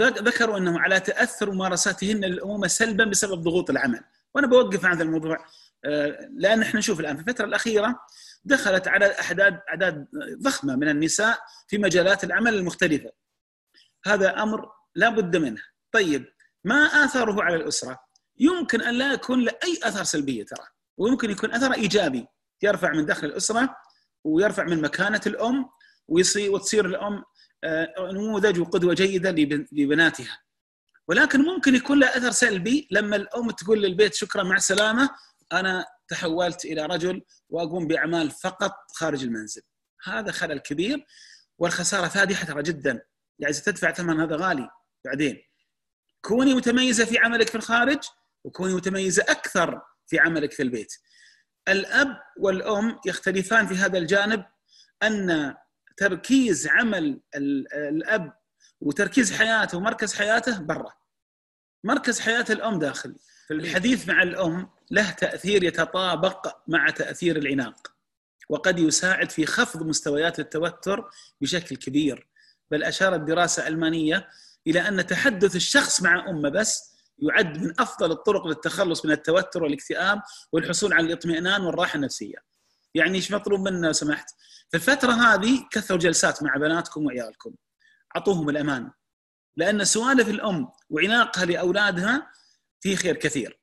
ذكروا أنه على تأثر ممارساتهن للامومه سلبا بسبب ضغوط العمل، وأنا بوقف عن هذا الموضوع لأن إحنا نشوف الآن في الفترة الأخيرة دخلت على اعداد أعداد ضخمة من النساء في مجالات العمل المختلفة. هذا أمر لا بد منه. طيب ما آثاره على الأسرة؟ يمكن أن لا يكون له اي أثر سلبية ترى، ويمكن يكون اثره إيجابي يرفع من دخل الأسرة ويرفع من مكانة الأم وتصير الأم آه، نموذج وقدوه جيدة لبناتها. ولكن ممكن يكون له أثر سلبي لما الأم تقول للبيت شكرا مع السلامة أنا تحولت إلى رجل وأقوم بأعمال فقط خارج المنزل. هذا خلل كبير والخسارة فادحه ترى جدا يعني ستدفع ثمن هذا غالي بعدين. كوني متميزة في عملك في الخارج وكوني متميزة أكثر في عملك في البيت. الأب والأم يختلفان في هذا الجانب أن تركيز عمل الأب وتركيز حياته ومركز حياته برا. مركز حياة الأم داخل. الحديث مع الأم له تأثير يتطابق مع تأثير العناق وقد يساعد في خفض مستويات التوتر بشكل كبير. بل أشارت دراسة ألمانية إلى أن تحدث الشخص مع أمه بس يعد من أفضل الطرق للتخلص من التوتر والاكتئاب والحصول على الاطمئنان والراحة النفسية. يعني إيش مطلوب منا لو سمحت؟ في الفترة هذه كثروا جلسات مع بناتكم وعيالكم. أعطوهم الأمان. لأن سوالف الأم وعناقها لأولادها في خير كثير.